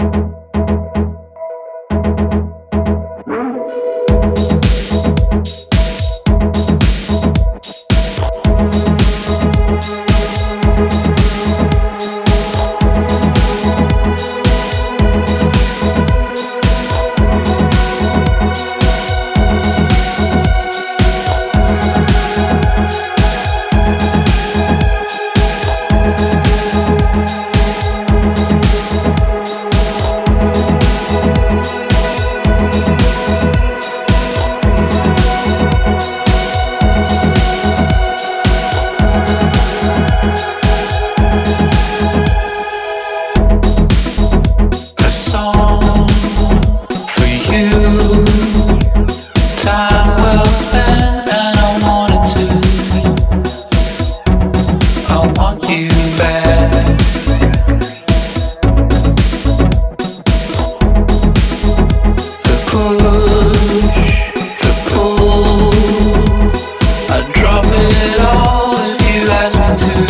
you to